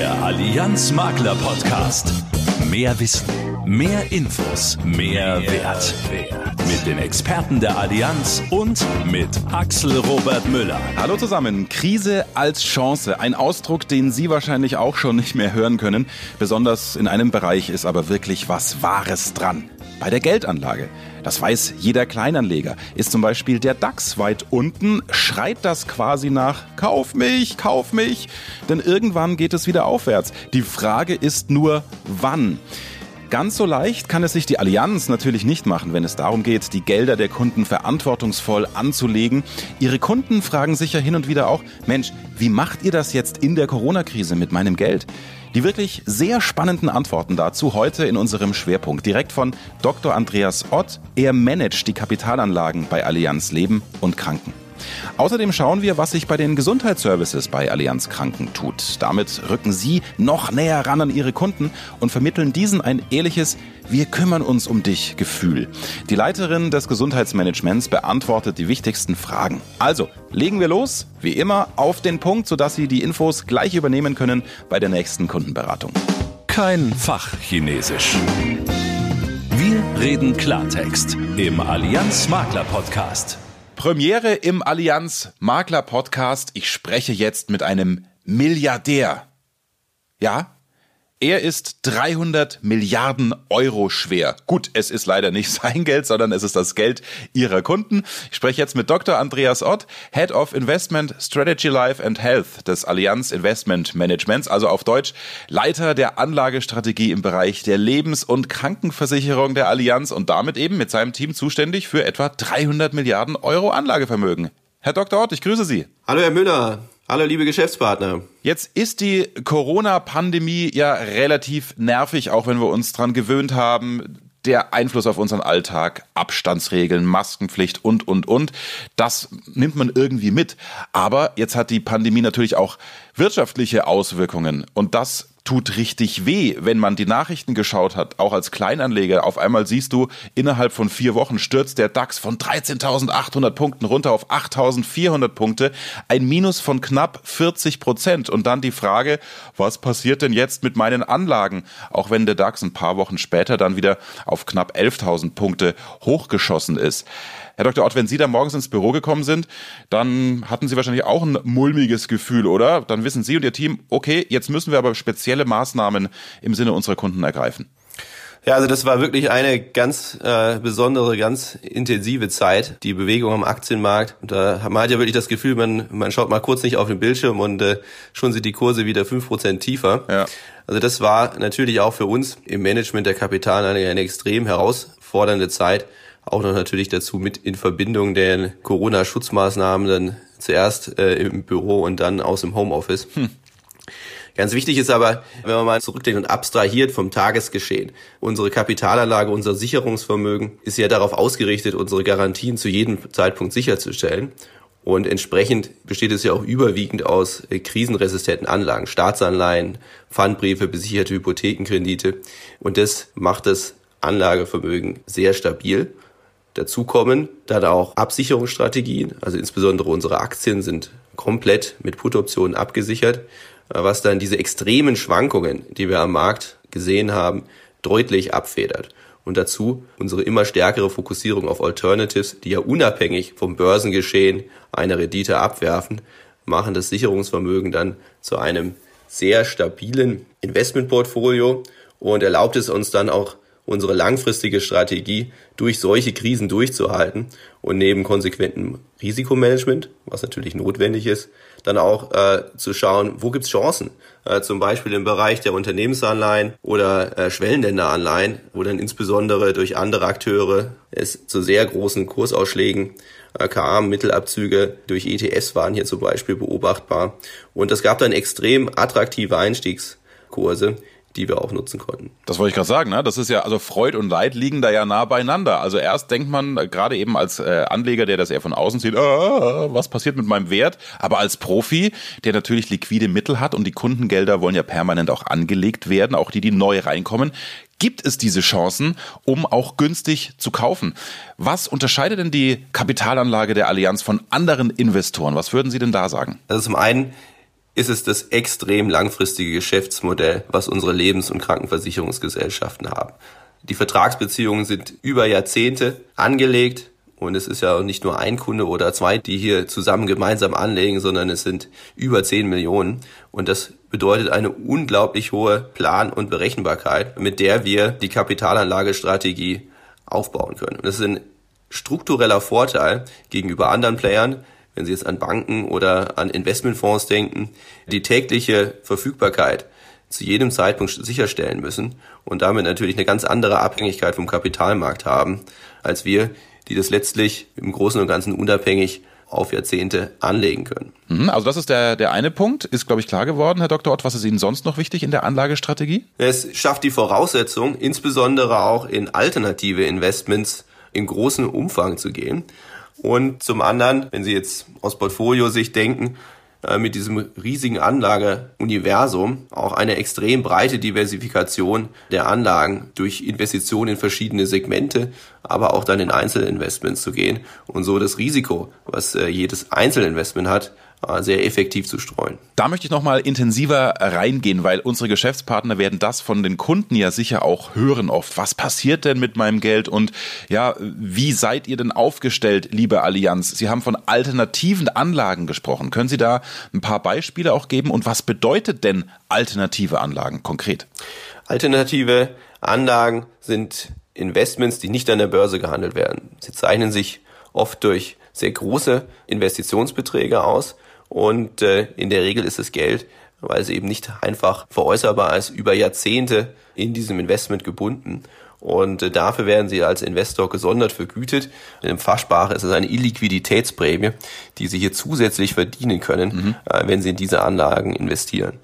Der Allianz Makler Podcast. Mehr Wissen, mehr Infos, mehr, Wert. Mit den Experten der Allianz und mit Axel Robert Müller. Hallo zusammen. Krise als Chance. Ein Ausdruck, den Sie wahrscheinlich auch schon nicht mehr hören können. Besonders in einem Bereich ist aber wirklich was Wahres dran. Bei der Geldanlage. Das weiß jeder Kleinanleger. Ist zum Beispiel der DAX weit unten, schreit das quasi nach Kauf mich, kauf mich. Denn irgendwann geht es wieder aufwärts. Die Frage ist nur, wann? Ganz so leicht kann es sich die Allianz natürlich nicht machen, wenn es darum geht, die Gelder der Kunden verantwortungsvoll anzulegen. Ihre Kunden fragen sich ja hin und wieder auch, Mensch, wie macht ihr das jetzt in der Corona-Krise mit meinem Geld? Die wirklich sehr spannenden Antworten dazu heute in unserem Schwerpunkt direkt von Dr. Andreas Ott. Er managt die Kapitalanlagen bei Allianz Leben und Kranken. Außerdem schauen wir, was sich bei den Gesundheitsservices bei Allianz Kranken tut. Damit rücken Sie noch näher ran an Ihre Kunden und vermitteln diesen ein ehrliches Wir kümmern uns um dich Gefühl. Die Leiterin des Gesundheitsmanagements beantwortet die wichtigsten Fragen. Also, legen wir los, wie immer, auf den Punkt, sodass Sie die Infos gleich übernehmen können bei der nächsten Kundenberatung. Kein Fachchinesisch. Wir reden Klartext im Allianz Makler Podcast. Premiere im Allianz Makler Podcast. Ich spreche jetzt mit einem Milliardär. Ja, er ist 300 Milliarden Euro schwer. Gut, es ist leider nicht sein Geld, sondern es ist das Geld ihrer Kunden. Ich spreche jetzt mit Dr. Andreas Ott, Head of Investment Strategy Life and Health des Allianz Investment Managements, also auf Deutsch Leiter der Anlagestrategie im Bereich der Lebens- und Krankenversicherung der Allianz und damit eben mit seinem Team zuständig für etwa 300 Milliarden Euro Anlagevermögen. Herr Dr. Ott, ich grüße Sie. Hallo Herr Müller. Hallo liebe Geschäftspartner. Jetzt ist die Corona-Pandemie ja relativ nervig, auch wenn wir uns dran gewöhnt haben. Der Einfluss auf unseren Alltag, Abstandsregeln, Maskenpflicht und, und, und. Das nimmt man irgendwie mit. Aber jetzt hat die Pandemie natürlich auch wirtschaftliche Auswirkungen. Und das tut richtig weh, wenn man die Nachrichten geschaut hat, auch als Kleinanleger. Auf einmal siehst du, innerhalb von vier Wochen stürzt der DAX von 13.800 Punkten runter auf 8.400 Punkte, ein Minus von knapp 40 Prozent. Und dann die Frage, was passiert denn jetzt mit meinen Anlagen? Auch wenn der DAX ein paar Wochen später dann wieder auf knapp 11.000 Punkte hochgeschossen ist. Herr Dr. Ott, wenn Sie da morgens ins Büro gekommen sind, dann hatten Sie wahrscheinlich auch ein mulmiges Gefühl, oder? Dann wissen Sie und Ihr Team, okay, jetzt müssen wir aber spezielle Maßnahmen im Sinne unserer Kunden ergreifen. Ja, also das war wirklich eine ganz äh, besondere, ganz intensive Zeit, die Bewegung am Aktienmarkt. Und da man hat ja wirklich das Gefühl, man, man schaut mal kurz nicht auf den Bildschirm und äh, schon sind die Kurse wieder fünf Prozent tiefer. Ja. Also das war natürlich auch für uns im Management der Kapitalanlage eine extrem herausfordernde Zeit auch noch natürlich dazu mit in Verbindung der Corona-Schutzmaßnahmen dann zuerst äh, im Büro und dann aus dem Homeoffice. Hm. Ganz wichtig ist aber, wenn man mal zurückdenkt und abstrahiert vom Tagesgeschehen. Unsere Kapitalanlage, unser Sicherungsvermögen ist ja darauf ausgerichtet, unsere Garantien zu jedem Zeitpunkt sicherzustellen. Und entsprechend besteht es ja auch überwiegend aus äh, krisenresistenten Anlagen, Staatsanleihen, Pfandbriefe, besicherte Hypothekenkredite. Und das macht das Anlagevermögen sehr stabil. Dazu kommen dann auch Absicherungsstrategien, also insbesondere unsere Aktien sind komplett mit Put-Optionen abgesichert, was dann diese extremen Schwankungen, die wir am Markt gesehen haben, deutlich abfedert. Und dazu unsere immer stärkere Fokussierung auf Alternatives, die ja unabhängig vom Börsengeschehen eine Rendite abwerfen, machen das Sicherungsvermögen dann zu einem sehr stabilen Investmentportfolio und erlaubt es uns dann auch unsere langfristige Strategie durch solche Krisen durchzuhalten und neben konsequentem Risikomanagement, was natürlich notwendig ist, dann auch äh, zu schauen, wo gibt's Chancen, äh, zum Beispiel im Bereich der Unternehmensanleihen oder äh, Schwellenländeranleihen, wo dann insbesondere durch andere Akteure es zu sehr großen Kursausschlägen äh, kam, Mittelabzüge durch ETFs waren hier zum Beispiel beobachtbar. Und es gab dann extrem attraktive Einstiegskurse, die wir auch nutzen konnten. Das wollte ich gerade sagen, ne? Das ist ja, also Freud und Leid liegen da ja nah beieinander. Also erst denkt man, äh, gerade eben als äh, Anleger, der das eher von außen sieht, ah, was passiert mit meinem Wert? Aber als Profi, der natürlich liquide Mittel hat und die Kundengelder wollen ja permanent auch angelegt werden, auch die, die neu reinkommen, gibt es diese Chancen, um auch günstig zu kaufen. Was unterscheidet denn die Kapitalanlage der Allianz von anderen Investoren? Was würden Sie denn da sagen? Also zum einen ist es das extrem langfristige Geschäftsmodell, was unsere Lebens- und Krankenversicherungsgesellschaften haben. Die Vertragsbeziehungen sind über Jahrzehnte angelegt und es ist ja nicht nur ein Kunde oder zwei, die hier zusammen gemeinsam anlegen, sondern es sind über 10 Millionen. Und das bedeutet eine unglaublich hohe Plan- und Berechenbarkeit, mit der wir die Kapitalanlagestrategie aufbauen können. Und das ist ein struktureller Vorteil gegenüber anderen Playern, wenn Sie jetzt an Banken oder an Investmentfonds denken, die tägliche Verfügbarkeit zu jedem Zeitpunkt sicherstellen müssen und damit natürlich eine ganz andere Abhängigkeit vom Kapitalmarkt haben, als wir, die das letztlich im Großen und Ganzen unabhängig auf Jahrzehnte anlegen können. Mhm, also das ist der, der eine Punkt. Ist, glaube ich, klar geworden, Herr Dr. Ott. Was ist Ihnen sonst noch wichtig in der Anlagestrategie? Es schafft die Voraussetzung, insbesondere auch in alternative Investments in großem Umfang zu gehen. Und zum anderen, wenn Sie jetzt aus Portfolio-Sicht denken, äh, mit diesem riesigen Anlageuniversum auch eine extrem breite Diversifikation der Anlagen durch Investitionen in verschiedene Segmente, aber auch dann in Einzelinvestments zu gehen und so das Risiko, was äh, jedes Einzelinvestment hat, sehr effektiv zu streuen. Da möchte ich nochmal intensiver reingehen, weil unsere Geschäftspartner werden das von den Kunden ja sicher auch hören oft. Was passiert denn mit meinem Geld und ja, wie seid ihr denn aufgestellt, liebe Allianz? Sie haben von alternativen Anlagen gesprochen. Können Sie da ein paar Beispiele auch geben und was bedeutet denn alternative Anlagen konkret? Alternative Anlagen sind Investments, die nicht an der Börse gehandelt werden. Sie zeichnen sich oft durch sehr große Investitionsbeträge aus und äh, in der Regel ist es Geld, weil es eben nicht einfach veräußerbar ist, über Jahrzehnte in diesem Investment gebunden. Und äh, dafür werden sie als Investor gesondert vergütet. In dem Fachsprache ist es eine Illiquiditätsprämie, die sie hier zusätzlich verdienen können, mhm. äh, wenn sie in diese Anlagen investieren.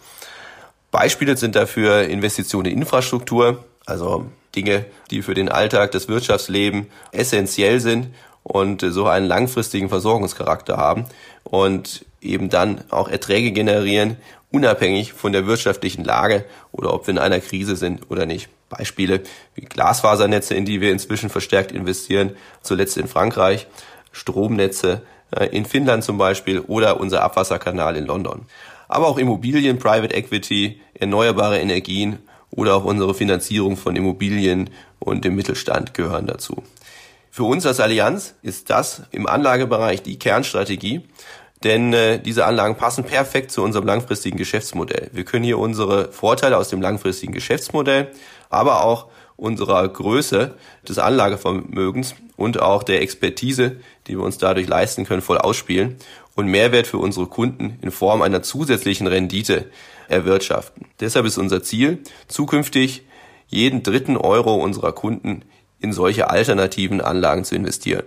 Beispiele sind dafür Investitionen in Infrastruktur, also Dinge, die für den Alltag, das Wirtschaftsleben essentiell sind und äh, so einen langfristigen Versorgungscharakter haben. Und eben dann auch Erträge generieren, unabhängig von der wirtschaftlichen Lage oder ob wir in einer Krise sind oder nicht. Beispiele wie Glasfasernetze, in die wir inzwischen verstärkt investieren, zuletzt in Frankreich, Stromnetze äh, in Finnland zum Beispiel oder unser Abwasserkanal in London. Aber auch Immobilien, Private Equity, erneuerbare Energien oder auch unsere Finanzierung von Immobilien und dem Mittelstand gehören dazu. Für uns als Allianz ist das im Anlagebereich die Kernstrategie, denn äh, diese Anlagen passen perfekt zu unserem langfristigen Geschäftsmodell. Wir können hier unsere Vorteile aus dem langfristigen Geschäftsmodell, aber auch unserer Größe des Anlagevermögens und auch der Expertise, die wir uns dadurch leisten können, voll ausspielen und Mehrwert für unsere Kunden in Form einer zusätzlichen Rendite erwirtschaften. Deshalb ist unser Ziel, zukünftig jeden dritten Euro unserer Kunden in solche alternativen Anlagen zu investieren.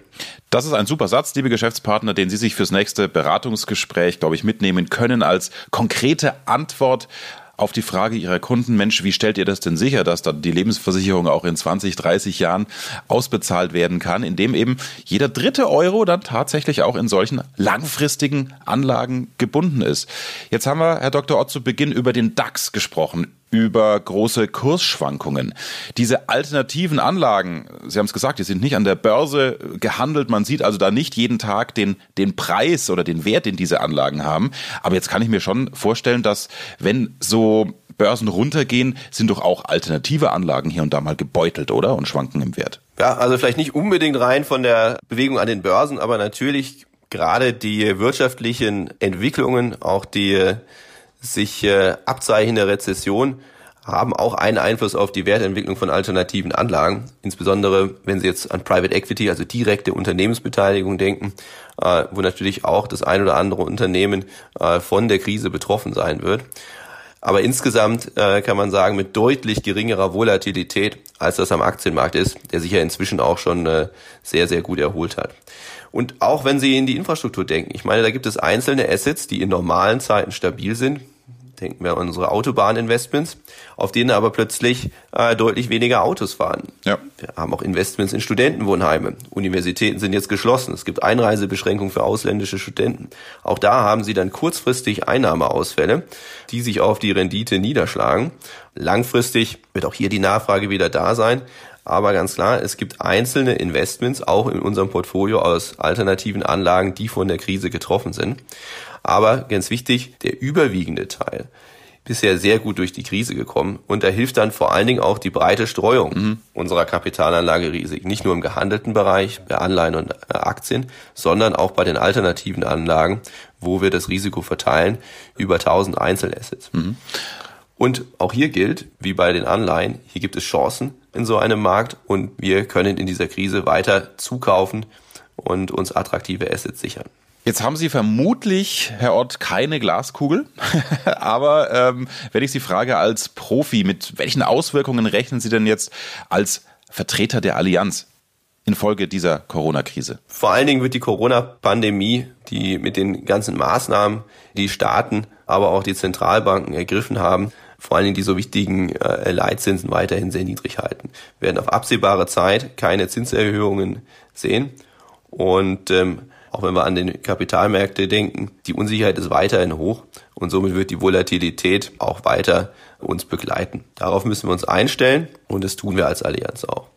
Das ist ein super Satz, liebe Geschäftspartner, den Sie sich fürs nächste Beratungsgespräch, glaube ich, mitnehmen können als konkrete Antwort auf die Frage Ihrer Kunden, Mensch, wie stellt ihr das denn sicher, dass dann die Lebensversicherung auch in 20, 30 Jahren ausbezahlt werden kann, indem eben jeder dritte Euro dann tatsächlich auch in solchen langfristigen Anlagen gebunden ist. Jetzt haben wir, Herr Dr. Ott, zu Beginn über den DAX gesprochen, über große Kursschwankungen. Diese alternativen Anlagen, Sie haben es gesagt, die sind nicht an der Börse gehandelt. Man sieht also da nicht jeden Tag den, den Preis oder den Wert, den diese Anlagen haben. Aber jetzt kann ich mir schon vorstellen, dass wenn so Börsen runtergehen, sind doch auch alternative Anlagen hier und da mal gebeutelt, oder? Und schwanken im Wert. Ja, also vielleicht nicht unbedingt rein von der Bewegung an den Börsen, aber natürlich gerade die wirtschaftlichen Entwicklungen, auch die sich äh, abzeichnende Rezession haben auch einen Einfluss auf die Wertentwicklung von alternativen Anlagen, insbesondere wenn Sie jetzt an Private Equity, also direkte Unternehmensbeteiligung denken, äh, wo natürlich auch das ein oder andere Unternehmen äh, von der Krise betroffen sein wird. Aber insgesamt äh, kann man sagen, mit deutlich geringerer Volatilität, als das am Aktienmarkt ist, der sich ja inzwischen auch schon äh, sehr, sehr gut erholt hat. Und auch wenn Sie in die Infrastruktur denken, ich meine, da gibt es einzelne Assets, die in normalen Zeiten stabil sind. Denken wir an unsere Autobahninvestments, auf denen aber plötzlich äh, deutlich weniger Autos fahren. Ja. Wir haben auch Investments in Studentenwohnheime. Universitäten sind jetzt geschlossen. Es gibt Einreisebeschränkungen für ausländische Studenten. Auch da haben sie dann kurzfristig Einnahmeausfälle, die sich auf die Rendite niederschlagen. Langfristig wird auch hier die Nachfrage wieder da sein. aber ganz klar, es gibt einzelne Investments auch in unserem Portfolio aus alternativen Anlagen, die von der Krise getroffen sind. Aber ganz wichtig, der überwiegende Teil bisher sehr gut durch die Krise gekommen und da hilft dann vor allen Dingen auch die breite Streuung mhm. unserer Kapitalanlagerisiken. Nicht nur im gehandelten Bereich, bei Anleihen und äh, Aktien, sondern auch bei den alternativen Anlagen, wo wir das Risiko verteilen über 1000 Einzelassets. Mhm. Und auch hier gilt, wie bei den Anleihen, hier gibt es Chancen in so einem Markt und wir können in dieser Krise weiter zukaufen und uns attraktive Assets sichern. Jetzt haben Sie vermutlich, Herr Ott, keine Glaskugel. Aber ähm, wenn ich Sie frage als Profi, mit welchen Auswirkungen rechnen Sie denn jetzt als Vertreter der Allianz infolge dieser Corona-Krise? Vor allen Dingen wird die Corona-Pandemie, die mit den ganzen Maßnahmen, die Staaten, aber auch die Zentralbanken ergriffen haben, vor allen Dingen die so wichtigen äh, Leitzinsen weiterhin sehr niedrig halten. Wir werden auf absehbare Zeit keine Zinserhöhungen sehen. Und ähm, auch wenn wir an den Kapitalmärkte denken, die Unsicherheit ist weiterhin hoch und somit wird die Volatilität auch weiter uns begleiten. Darauf müssen wir uns einstellen und das tun wir als Allianz auch.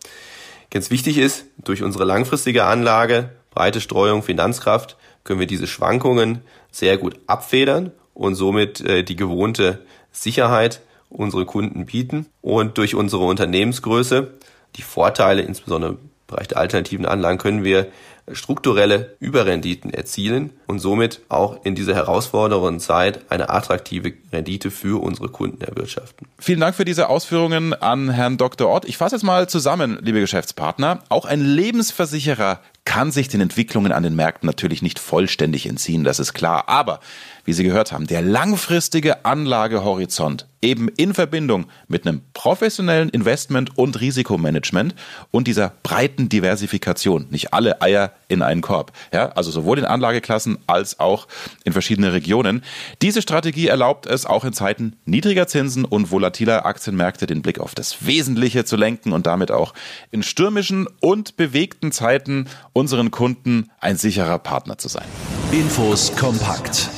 Ganz wichtig ist, durch unsere langfristige Anlage, breite Streuung, Finanzkraft, können wir diese Schwankungen sehr gut abfedern und somit äh, die gewohnte Sicherheit unsere Kunden bieten. Und durch unsere Unternehmensgröße, die Vorteile, insbesondere im Bereich der alternativen Anlagen, können wir strukturelle Überrenditen erzielen und somit auch in dieser herausfordernden Zeit eine attraktive Rendite für unsere Kunden erwirtschaften. Vielen Dank für diese Ausführungen an Herrn Dr. Ott. Ich fasse jetzt mal zusammen, liebe Geschäftspartner. Auch ein Lebensversicherer kann sich den Entwicklungen an den Märkten natürlich nicht vollständig entziehen, das ist klar. Aber, wie Sie gehört haben, der langfristige Anlagehorizont eben in Verbindung mit einem professionellen Investment- und Risikomanagement und dieser breiten Diversifikation, nicht alle Eier in einen Korb, ja, also sowohl in Anlageklassen als auch in verschiedene Regionen. Diese Strategie erlaubt es auch in Zeiten niedriger Zinsen und volatiler Aktienmärkte den Blick auf das Wesentliche zu lenken und damit auch in stürmischen und bewegten Zeiten unseren Kunden ein sicherer Partner zu sein. Infos kompakt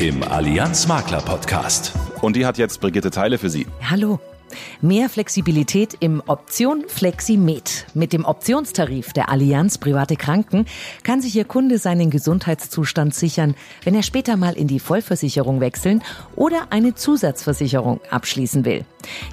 im Allianz Makler Podcast. Und die hat jetzt Brigitte Teile für Sie. Hallo. Mehr Flexibilität im Option FlexiMed. Mit dem Optionstarif der Allianz Private Kranken kann sich Ihr Kunde seinen Gesundheitszustand sichern, wenn er später mal in die Vollversicherung wechseln oder eine Zusatzversicherung abschließen will.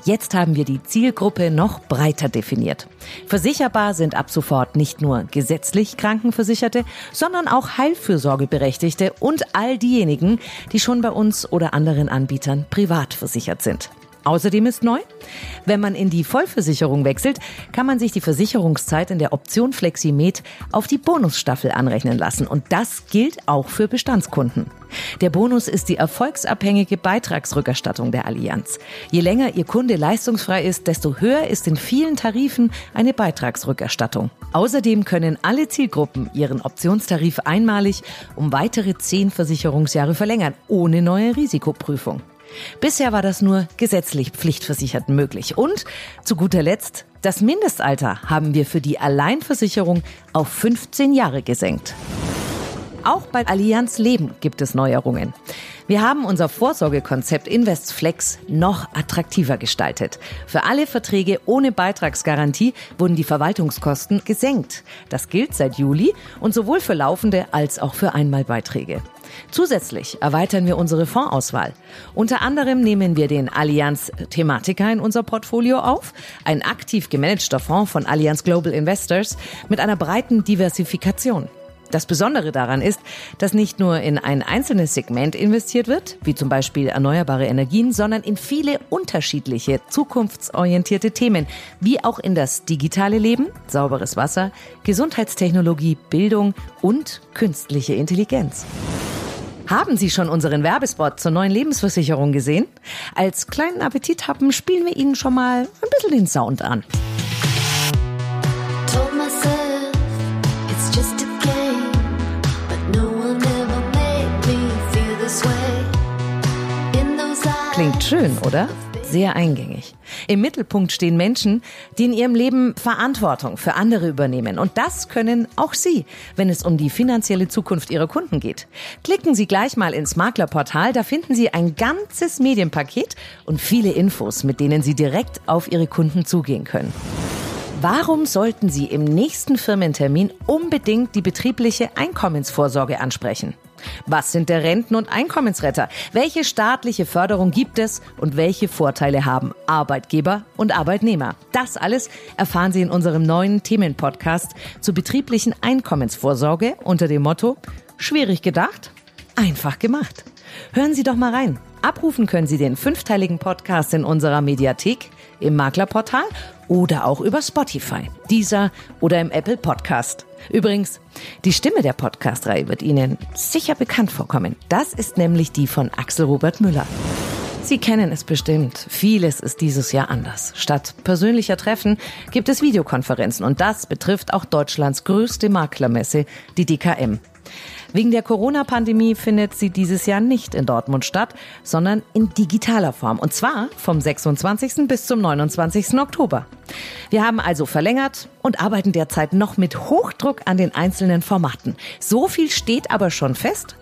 Jetzt haben wir die Zielgruppe noch breiter definiert. Versicherbar sind ab sofort nicht nur gesetzlich Krankenversicherte, sondern auch Heilfürsorgeberechtigte und all diejenigen, die schon bei uns oder anderen Anbietern privat versichert sind. Außerdem ist neu, wenn man in die Vollversicherung wechselt, kann man sich die Versicherungszeit in der Option FlexiMed auf die Bonusstaffel anrechnen lassen. Und das gilt auch für Bestandskunden. Der Bonus ist die erfolgsabhängige Beitragsrückerstattung der Allianz. Je länger Ihr Kunde leistungsfrei ist, desto höher ist in vielen Tarifen eine Beitragsrückerstattung. Außerdem können alle Zielgruppen ihren Optionstarif einmalig um weitere zehn Versicherungsjahre verlängern, ohne neue Risikoprüfung. Bisher war das nur gesetzlich Pflichtversicherten möglich. Und zu guter Letzt, das Mindestalter haben wir für die Alleinversicherung auf 15 Jahre gesenkt. Auch bei Allianz Leben gibt es Neuerungen. Wir haben unser Vorsorgekonzept InvestFlex noch attraktiver gestaltet. Für alle Verträge ohne Beitragsgarantie wurden die Verwaltungskosten gesenkt. Das gilt seit Juli und sowohl für laufende als auch für Einmalbeiträge. Zusätzlich erweitern wir unsere Fondsauswahl. Unter anderem nehmen wir den Allianz Thematica in unser Portfolio auf, ein aktiv gemanagter Fonds von Allianz Global Investors mit einer breiten Diversifikation. Das Besondere daran ist, dass nicht nur in ein einzelnes Segment investiert wird, wie zum Beispiel erneuerbare Energien, sondern in viele unterschiedliche zukunftsorientierte Themen, wie auch in das digitale Leben, sauberes Wasser, Gesundheitstechnologie, Bildung und künstliche Intelligenz. Haben Sie schon unseren Werbespot zur neuen Lebensversicherung gesehen? Als kleinen Appetit haben, spielen wir Ihnen schon mal ein bisschen den Sound an. Klingt schön, oder? Sehr eingängig. Im Mittelpunkt stehen Menschen, die in ihrem Leben Verantwortung für andere übernehmen. Und das können auch Sie, wenn es um die finanzielle Zukunft Ihrer Kunden geht. Klicken Sie gleich mal ins Maklerportal, da finden Sie ein ganzes Medienpaket und viele Infos, mit denen Sie direkt auf Ihre Kunden zugehen können. Warum sollten Sie im nächsten Firmentermin unbedingt die betriebliche Einkommensvorsorge ansprechen? Was sind der Renten- und Einkommensretter? Welche staatliche Förderung gibt es und welche Vorteile haben Arbeitgeber und Arbeitnehmer? Das alles erfahren Sie in unserem neuen Themenpodcast zur betrieblichen Einkommensvorsorge unter dem Motto Schwierig gedacht, einfach gemacht. Hören Sie doch mal rein. Abrufen können Sie den fünfteiligen Podcast in unserer Mediathek, im Maklerportal oder auch über Spotify, dieser oder im Apple Podcast. Übrigens, die Stimme der Podcast-Reihe wird Ihnen sicher bekannt vorkommen. Das ist nämlich die von Axel Robert Müller. Sie kennen es bestimmt. Vieles ist dieses Jahr anders. Statt persönlicher Treffen gibt es Videokonferenzen und das betrifft auch Deutschlands größte Maklermesse, die DKM. Wegen der Corona-Pandemie findet sie dieses Jahr nicht in Dortmund statt, sondern in digitaler Form. Und zwar vom 26. bis zum 29. Oktober. Wir haben also verlängert und arbeiten derzeit noch mit Hochdruck an den einzelnen Formaten. So viel steht aber schon fest.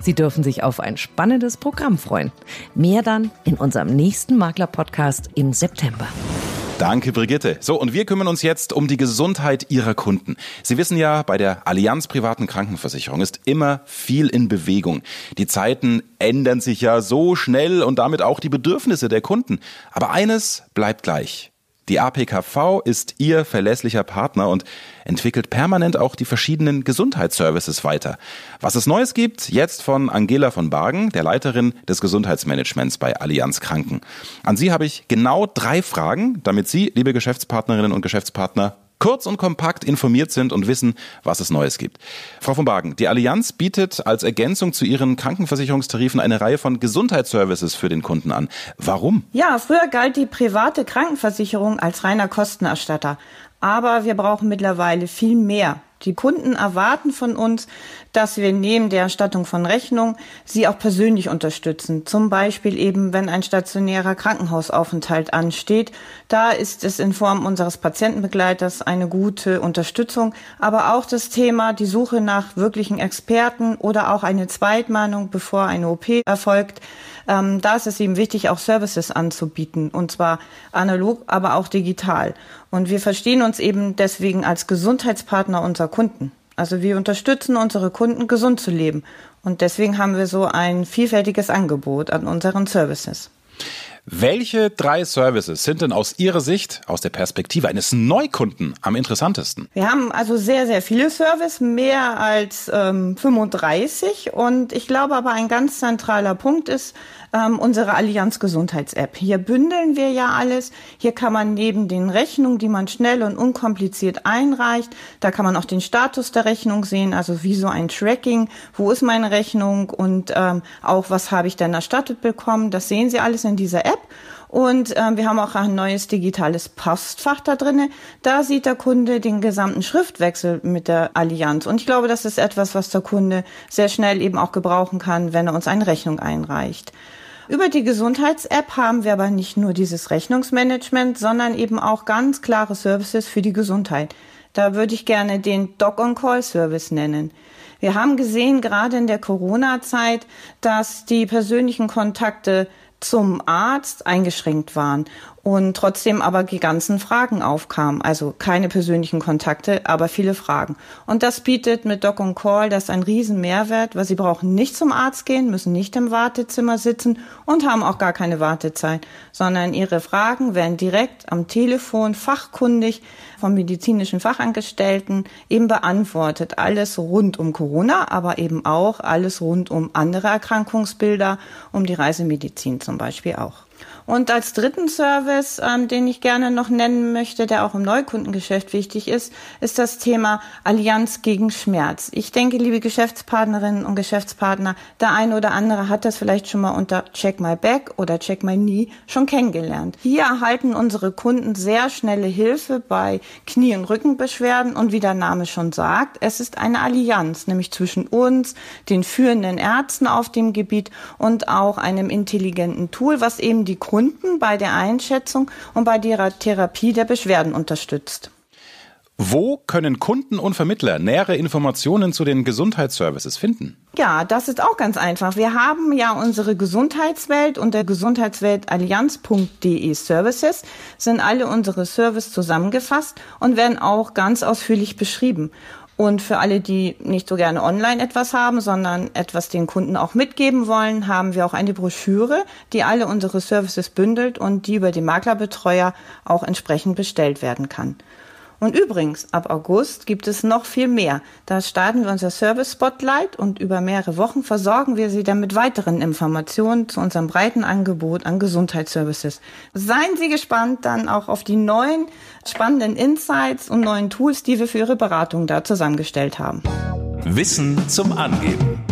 Sie dürfen sich auf ein spannendes Programm freuen. Mehr dann in unserem nächsten Makler-Podcast im September. Danke, Brigitte. So, und wir kümmern uns jetzt um die Gesundheit Ihrer Kunden. Sie wissen ja, bei der Allianz privaten Krankenversicherung ist immer viel in Bewegung. Die Zeiten ändern sich ja so schnell und damit auch die Bedürfnisse der Kunden. Aber eines bleibt gleich. Die APKV ist Ihr verlässlicher Partner und entwickelt permanent auch die verschiedenen Gesundheitsservices weiter. Was es Neues gibt, jetzt von Angela von Bargen, der Leiterin des Gesundheitsmanagements bei Allianz Kranken. An Sie habe ich genau drei Fragen, damit Sie, liebe Geschäftspartnerinnen und Geschäftspartner, kurz und kompakt informiert sind und wissen, was es Neues gibt. Frau von Bargen, die Allianz bietet als Ergänzung zu ihren Krankenversicherungstarifen eine Reihe von Gesundheitsservices für den Kunden an. Warum? Ja, früher galt die private Krankenversicherung als reiner Kostenerstatter. Aber wir brauchen mittlerweile viel mehr. Die Kunden erwarten von uns, dass wir neben der Erstattung von Rechnung sie auch persönlich unterstützen. Zum Beispiel eben, wenn ein stationärer Krankenhausaufenthalt ansteht. Da ist es in Form unseres Patientenbegleiters eine gute Unterstützung. Aber auch das Thema, die Suche nach wirklichen Experten oder auch eine Zweitmahnung, bevor eine OP erfolgt. Ähm, da ist es eben wichtig, auch Services anzubieten. Und zwar analog, aber auch digital. Und wir verstehen uns eben deswegen als Gesundheitspartner unserer Kunden. Also wir unterstützen unsere Kunden, gesund zu leben. Und deswegen haben wir so ein vielfältiges Angebot an unseren Services. Welche drei Services sind denn aus Ihrer Sicht, aus der Perspektive eines Neukunden, am interessantesten? Wir haben also sehr, sehr viele Services, mehr als ähm, 35. Und ich glaube aber, ein ganz zentraler Punkt ist ähm, unsere Allianz Gesundheits-App. Hier bündeln wir ja alles. Hier kann man neben den Rechnungen, die man schnell und unkompliziert einreicht, da kann man auch den Status der Rechnung sehen, also wie so ein Tracking. Wo ist meine Rechnung und ähm, auch was habe ich denn erstattet bekommen? Das sehen Sie alles in dieser App. Und äh, wir haben auch ein neues digitales Postfach da drinne. Da sieht der Kunde den gesamten Schriftwechsel mit der Allianz. Und ich glaube, das ist etwas, was der Kunde sehr schnell eben auch gebrauchen kann, wenn er uns eine Rechnung einreicht. Über die Gesundheits-App haben wir aber nicht nur dieses Rechnungsmanagement, sondern eben auch ganz klare Services für die Gesundheit. Da würde ich gerne den Doc-on-Call-Service nennen. Wir haben gesehen, gerade in der Corona-Zeit, dass die persönlichen Kontakte zum Arzt eingeschränkt waren und trotzdem aber die ganzen Fragen aufkamen. Also keine persönlichen Kontakte, aber viele Fragen. Und das bietet mit Doc on Call das ein riesen Mehrwert, weil sie brauchen nicht zum Arzt gehen, müssen nicht im Wartezimmer sitzen und haben auch gar keine Wartezeit, sondern ihre Fragen werden direkt am Telefon fachkundig vom medizinischen Fachangestellten eben beantwortet. Alles rund um Corona, aber eben auch alles rund um andere Erkrankungsbilder, um die Reisemedizin zum Beispiel auch. Und als dritten Service, ähm, den ich gerne noch nennen möchte, der auch im Neukundengeschäft wichtig ist, ist das Thema Allianz gegen Schmerz. Ich denke, liebe Geschäftspartnerinnen und Geschäftspartner, der eine oder andere hat das vielleicht schon mal unter Check My Back oder Check My Knee schon kennengelernt. Hier erhalten unsere Kunden sehr schnelle Hilfe bei Knie- und Rückenbeschwerden und wie der Name schon sagt, es ist eine Allianz, nämlich zwischen uns, den führenden Ärzten auf dem Gebiet und auch einem intelligenten Tool, was eben die Kunden bei der Einschätzung und bei der Therapie der Beschwerden unterstützt. Wo können Kunden und Vermittler nähere Informationen zu den Gesundheitsservices finden? Ja, das ist auch ganz einfach. Wir haben ja unsere Gesundheitswelt unter gesundheitsweltallianz.de Services sind alle unsere Services zusammengefasst und werden auch ganz ausführlich beschrieben. Und für alle, die nicht so gerne online etwas haben, sondern etwas den Kunden auch mitgeben wollen, haben wir auch eine Broschüre, die alle unsere Services bündelt und die über den Maklerbetreuer auch entsprechend bestellt werden kann. Und übrigens, ab August gibt es noch viel mehr. Da starten wir unser Service Spotlight und über mehrere Wochen versorgen wir Sie dann mit weiteren Informationen zu unserem breiten Angebot an Gesundheitsservices. Seien Sie gespannt dann auch auf die neuen spannenden Insights und neuen Tools, die wir für Ihre Beratung da zusammengestellt haben. Wissen zum Angeben.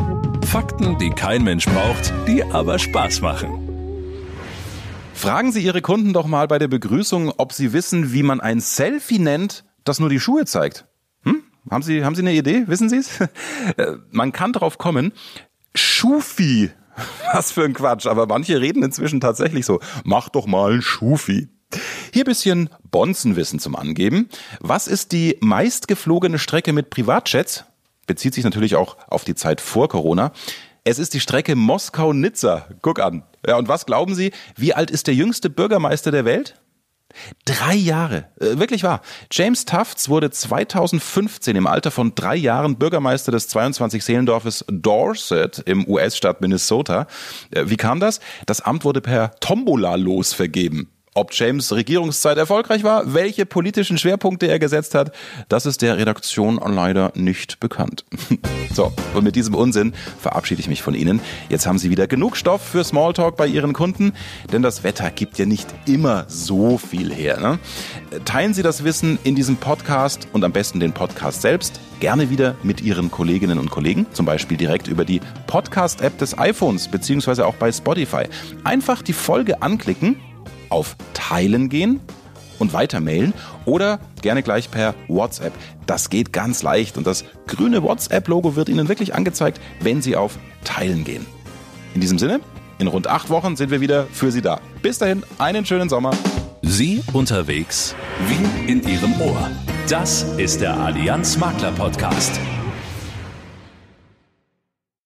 Fakten, die kein Mensch braucht, die aber Spaß machen. Fragen Sie Ihre Kunden doch mal bei der Begrüßung, ob sie wissen, wie man ein Selfie nennt, das nur die Schuhe zeigt. Hm? Haben Sie, haben Sie eine Idee? Wissen Sie es? Äh, man kann drauf kommen. Schufi. Was für ein Quatsch. Aber manche reden inzwischen tatsächlich so. Mach doch mal ein Schufi. Hier bisschen Bonzenwissen zum Angeben. Was ist die meistgeflogene Strecke mit Privatjets? Bezieht sich natürlich auch auf die Zeit vor Corona. Es ist die Strecke Moskau-Nizza. Guck an. Ja, und was glauben Sie? Wie alt ist der jüngste Bürgermeister der Welt? Drei Jahre. Äh, wirklich wahr. James Tufts wurde 2015 im Alter von drei Jahren Bürgermeister des 22 Seelendorfes Dorset im US-Staat Minnesota. Äh, wie kam das? Das Amt wurde per Tombola losvergeben. Ob James Regierungszeit erfolgreich war, welche politischen Schwerpunkte er gesetzt hat, das ist der Redaktion leider nicht bekannt. so, und mit diesem Unsinn verabschiede ich mich von Ihnen. Jetzt haben Sie wieder genug Stoff für Smalltalk bei Ihren Kunden, denn das Wetter gibt ja nicht immer so viel her. Ne? Teilen Sie das Wissen in diesem Podcast und am besten den Podcast selbst gerne wieder mit Ihren Kolleginnen und Kollegen, zum Beispiel direkt über die Podcast-App des iPhones beziehungsweise auch bei Spotify. Einfach die Folge anklicken auf Teilen gehen und weitermailen oder gerne gleich per WhatsApp. Das geht ganz leicht und das grüne WhatsApp-Logo wird Ihnen wirklich angezeigt, wenn Sie auf Teilen gehen. In diesem Sinne, in rund acht Wochen sind wir wieder für Sie da. Bis dahin, einen schönen Sommer. Sie unterwegs wie in Ihrem Ohr. Das ist der Allianz Makler Podcast.